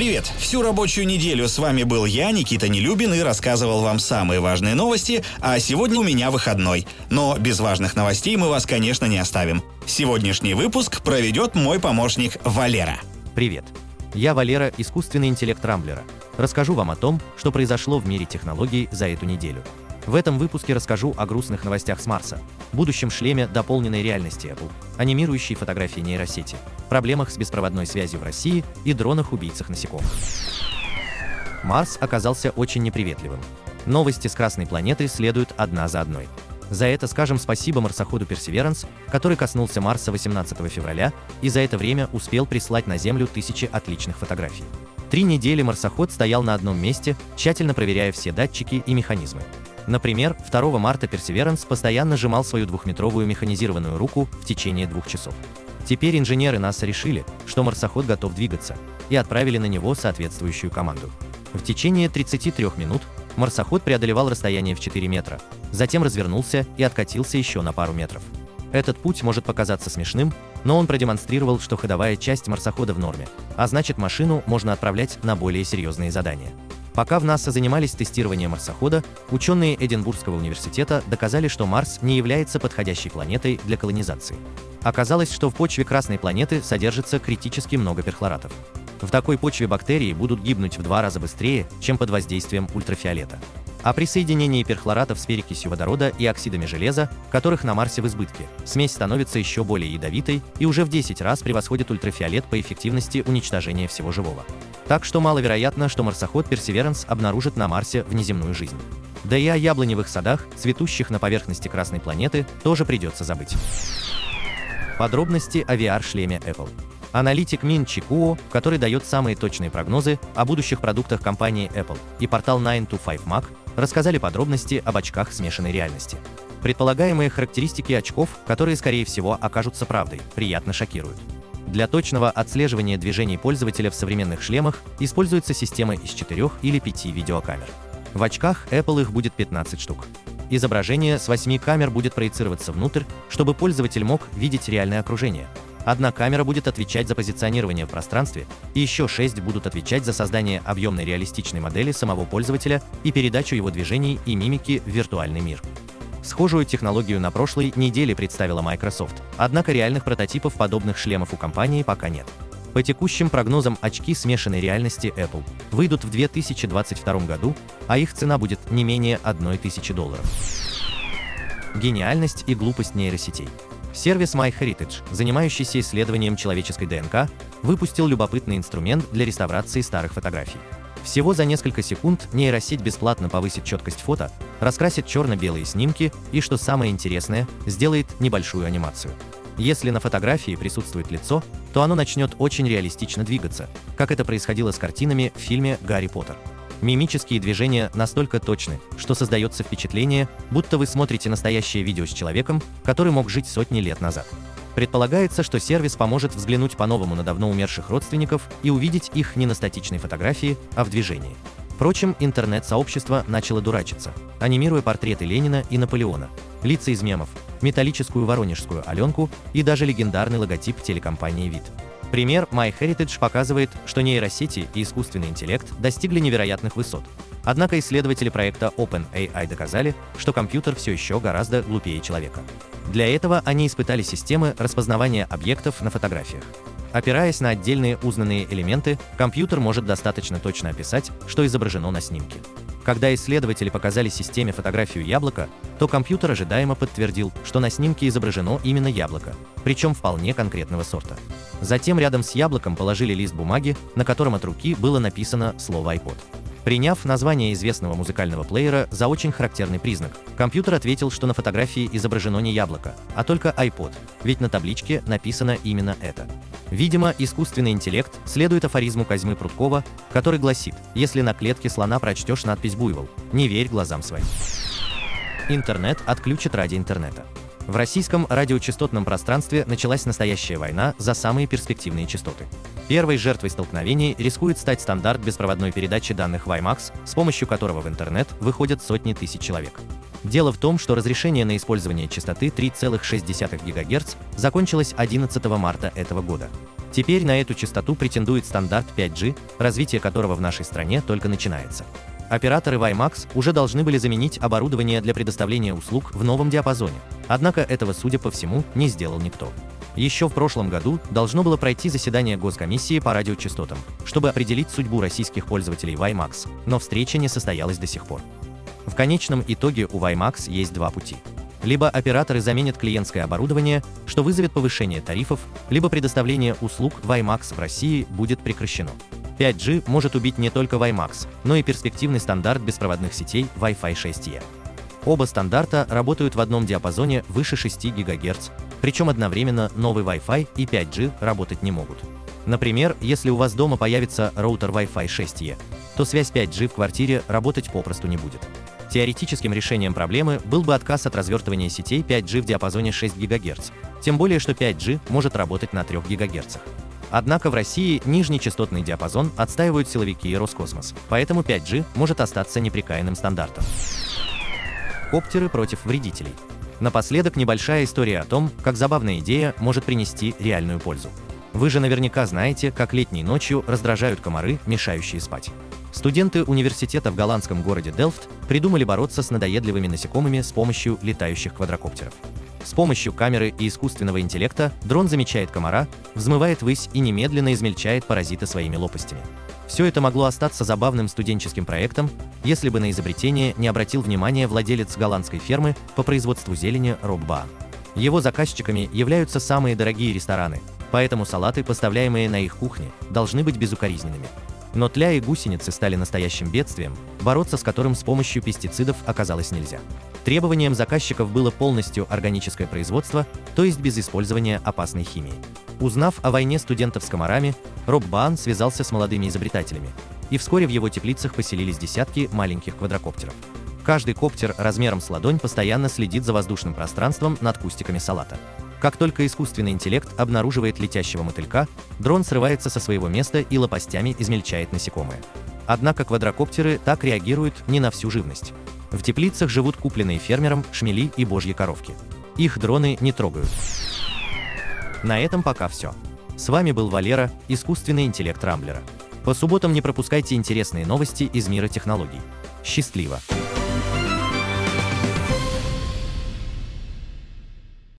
Привет! Всю рабочую неделю с вами был я, Никита Нелюбин, и рассказывал вам самые важные новости, а сегодня у меня выходной. Но без важных новостей мы вас, конечно, не оставим. Сегодняшний выпуск проведет мой помощник Валера. Привет! Я Валера, искусственный интеллект Рамблера. Расскажу вам о том, что произошло в мире технологий за эту неделю. В этом выпуске расскажу о грустных новостях с Марса, будущем шлеме дополненной реальности Apple, анимирующей фотографии нейросети, проблемах с беспроводной связью в России и дронах-убийцах насекомых. Марс оказался очень неприветливым. Новости с Красной планеты следуют одна за одной. За это скажем спасибо марсоходу Perseverance, который коснулся Марса 18 февраля и за это время успел прислать на Землю тысячи отличных фотографий. Три недели марсоход стоял на одном месте, тщательно проверяя все датчики и механизмы. Например, 2 марта Perseverance постоянно сжимал свою двухметровую механизированную руку в течение двух часов. Теперь инженеры НАСА решили, что марсоход готов двигаться, и отправили на него соответствующую команду. В течение 33 минут марсоход преодолевал расстояние в 4 метра, затем развернулся и откатился еще на пару метров. Этот путь может показаться смешным, но он продемонстрировал, что ходовая часть марсохода в норме, а значит машину можно отправлять на более серьезные задания. Пока в НАСА занимались тестированием марсохода, ученые Эдинбургского университета доказали, что Марс не является подходящей планетой для колонизации. Оказалось, что в почве Красной планеты содержится критически много перхлоратов. В такой почве бактерии будут гибнуть в два раза быстрее, чем под воздействием ультрафиолета. А при соединении перхлоратов с перекисью водорода и оксидами железа, которых на Марсе в избытке, смесь становится еще более ядовитой и уже в 10 раз превосходит ультрафиолет по эффективности уничтожения всего живого. Так что маловероятно, что марсоход Perseverance обнаружит на Марсе внеземную жизнь. Да и о яблоневых садах, цветущих на поверхности Красной планеты, тоже придется забыть. Подробности о VR-шлеме Apple. Аналитик Мин Чикуо, который дает самые точные прогнозы о будущих продуктах компании Apple, и портал 9to5Mac рассказали подробности об очках смешанной реальности. Предполагаемые характеристики очков, которые, скорее всего, окажутся правдой, приятно шокируют. Для точного отслеживания движений пользователя в современных шлемах используется система из 4 или 5 видеокамер. В очках Apple их будет 15 штук. Изображение с 8 камер будет проецироваться внутрь, чтобы пользователь мог видеть реальное окружение. Одна камера будет отвечать за позиционирование в пространстве, и еще 6 будут отвечать за создание объемной реалистичной модели самого пользователя и передачу его движений и мимики в виртуальный мир. Схожую технологию на прошлой неделе представила Microsoft, однако реальных прототипов подобных шлемов у компании пока нет. По текущим прогнозам очки смешанной реальности Apple выйдут в 2022 году, а их цена будет не менее 1000 долларов. Гениальность и глупость нейросетей. Сервис MyHeritage, занимающийся исследованием человеческой ДНК, выпустил любопытный инструмент для реставрации старых фотографий. Всего за несколько секунд нейросеть бесплатно повысит четкость фото, раскрасит черно-белые снимки и, что самое интересное, сделает небольшую анимацию. Если на фотографии присутствует лицо, то оно начнет очень реалистично двигаться, как это происходило с картинами в фильме «Гарри Поттер». Мимические движения настолько точны, что создается впечатление, будто вы смотрите настоящее видео с человеком, который мог жить сотни лет назад. Предполагается, что сервис поможет взглянуть по-новому на давно умерших родственников и увидеть их не на статичной фотографии, а в движении. Впрочем, интернет-сообщество начало дурачиться, анимируя портреты Ленина и Наполеона, лица из мемов, металлическую воронежскую Аленку и даже легендарный логотип телекомпании «Вид». Пример MyHeritage показывает, что нейросети и искусственный интеллект достигли невероятных высот. Однако исследователи проекта OpenAI доказали, что компьютер все еще гораздо глупее человека. Для этого они испытали системы распознавания объектов на фотографиях. Опираясь на отдельные узнанные элементы, компьютер может достаточно точно описать, что изображено на снимке. Когда исследователи показали системе фотографию яблока, то компьютер ожидаемо подтвердил, что на снимке изображено именно яблоко, причем вполне конкретного сорта. Затем рядом с яблоком положили лист бумаги, на котором от руки было написано слово iPod. Приняв название известного музыкального плеера за очень характерный признак, компьютер ответил, что на фотографии изображено не яблоко, а только iPod, ведь на табличке написано именно это. Видимо, искусственный интеллект следует афоризму Козьмы Прудкова, который гласит «Если на клетке слона прочтешь надпись «Буйвол», не верь глазам своим». Интернет отключит ради интернета. В российском радиочастотном пространстве началась настоящая война за самые перспективные частоты. Первой жертвой столкновений рискует стать стандарт беспроводной передачи данных WiMAX, с помощью которого в интернет выходят сотни тысяч человек. Дело в том, что разрешение на использование частоты 3,6 ГГц закончилось 11 марта этого года. Теперь на эту частоту претендует стандарт 5G, развитие которого в нашей стране только начинается. Операторы WiMAX уже должны были заменить оборудование для предоставления услуг в новом диапазоне. Однако этого, судя по всему, не сделал никто. Еще в прошлом году должно было пройти заседание Госкомиссии по радиочастотам, чтобы определить судьбу российских пользователей WiMAX, но встреча не состоялась до сих пор. В конечном итоге у WiMAX есть два пути. Либо операторы заменят клиентское оборудование, что вызовет повышение тарифов, либо предоставление услуг WiMAX в России будет прекращено. 5G может убить не только WiMAX, но и перспективный стандарт беспроводных сетей Wi-Fi 6E. Оба стандарта работают в одном диапазоне выше 6 ГГц, причем одновременно новый Wi-Fi и 5G работать не могут. Например, если у вас дома появится роутер Wi-Fi 6E, то связь 5G в квартире работать попросту не будет. Теоретическим решением проблемы был бы отказ от развертывания сетей 5G в диапазоне 6 ГГц, тем более что 5G может работать на 3 ГГц. Однако в России нижний частотный диапазон отстаивают силовики и Роскосмос, поэтому 5G может остаться неприкаянным стандартом. Коптеры против вредителей. Напоследок небольшая история о том, как забавная идея может принести реальную пользу. Вы же наверняка знаете, как летней ночью раздражают комары, мешающие спать. Студенты университета в голландском городе Делфт придумали бороться с надоедливыми насекомыми с помощью летающих квадрокоптеров. С помощью камеры и искусственного интеллекта дрон замечает комара, взмывает ввысь и немедленно измельчает паразита своими лопастями. Все это могло остаться забавным студенческим проектом, если бы на изобретение не обратил внимание владелец голландской фермы по производству зелени Роб Баан. Его заказчиками являются самые дорогие рестораны, поэтому салаты, поставляемые на их кухне, должны быть безукоризненными. Но тля и гусеницы стали настоящим бедствием, бороться с которым с помощью пестицидов оказалось нельзя. Требованием заказчиков было полностью органическое производство, то есть без использования опасной химии. Узнав о войне студентов с комарами, Роб Баан связался с молодыми изобретателями, и вскоре в его теплицах поселились десятки маленьких квадрокоптеров. Каждый коптер размером с ладонь постоянно следит за воздушным пространством над кустиками салата. Как только искусственный интеллект обнаруживает летящего мотылька, дрон срывается со своего места и лопастями измельчает насекомое. Однако квадрокоптеры так реагируют не на всю живность. В теплицах живут купленные фермером шмели и божьи коровки. Их дроны не трогают. На этом пока все. С вами был Валера, искусственный интеллект Рамблера. По субботам не пропускайте интересные новости из мира технологий. Счастливо!